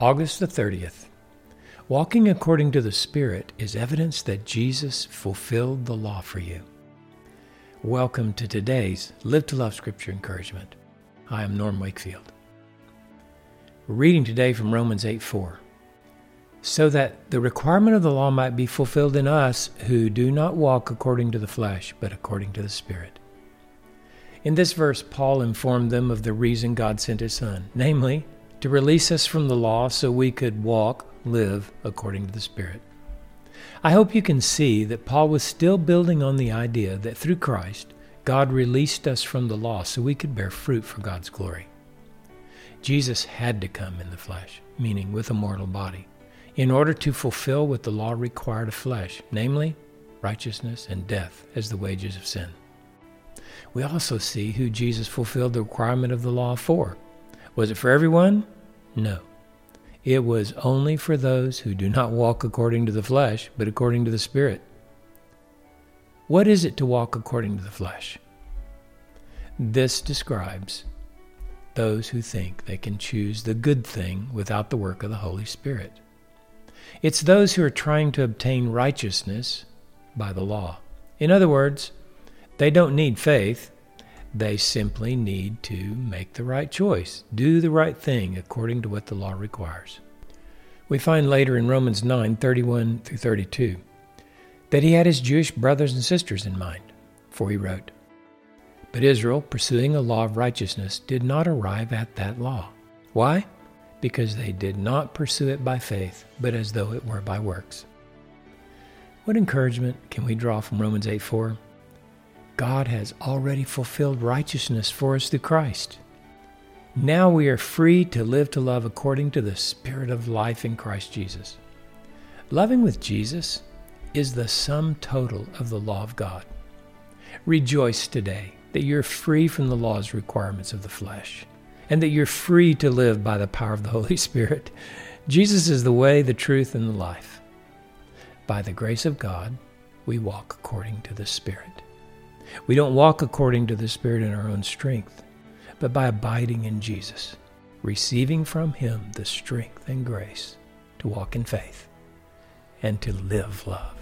August the 30th. Walking according to the Spirit is evidence that Jesus fulfilled the law for you. Welcome to today's Live to Love Scripture Encouragement. I am Norm Wakefield. We're reading today from Romans 8 4. So that the requirement of the law might be fulfilled in us who do not walk according to the flesh, but according to the Spirit. In this verse, Paul informed them of the reason God sent his Son, namely, to release us from the law so we could walk, live according to the Spirit. I hope you can see that Paul was still building on the idea that through Christ, God released us from the law so we could bear fruit for God's glory. Jesus had to come in the flesh, meaning with a mortal body, in order to fulfill what the law required of flesh, namely, righteousness and death as the wages of sin. We also see who Jesus fulfilled the requirement of the law for was it for everyone? No. It was only for those who do not walk according to the flesh, but according to the Spirit. What is it to walk according to the flesh? This describes those who think they can choose the good thing without the work of the Holy Spirit. It's those who are trying to obtain righteousness by the law. In other words, they don't need faith, they simply need to make the right choice, do the right thing according to what the law requires. We find later in Romans 9 31 through 32 that he had his Jewish brothers and sisters in mind, for he wrote, But Israel, pursuing a law of righteousness, did not arrive at that law. Why? Because they did not pursue it by faith, but as though it were by works. What encouragement can we draw from Romans 8 4? God has already fulfilled righteousness for us through Christ. Now we are free to live to love according to the Spirit of life in Christ Jesus. Loving with Jesus is the sum total of the law of God. Rejoice today that you're free from the law's requirements of the flesh and that you're free to live by the power of the Holy Spirit. Jesus is the way, the truth, and the life. By the grace of God, we walk according to the Spirit. We don't walk according to the Spirit in our own strength, but by abiding in Jesus, receiving from Him the strength and grace to walk in faith and to live love.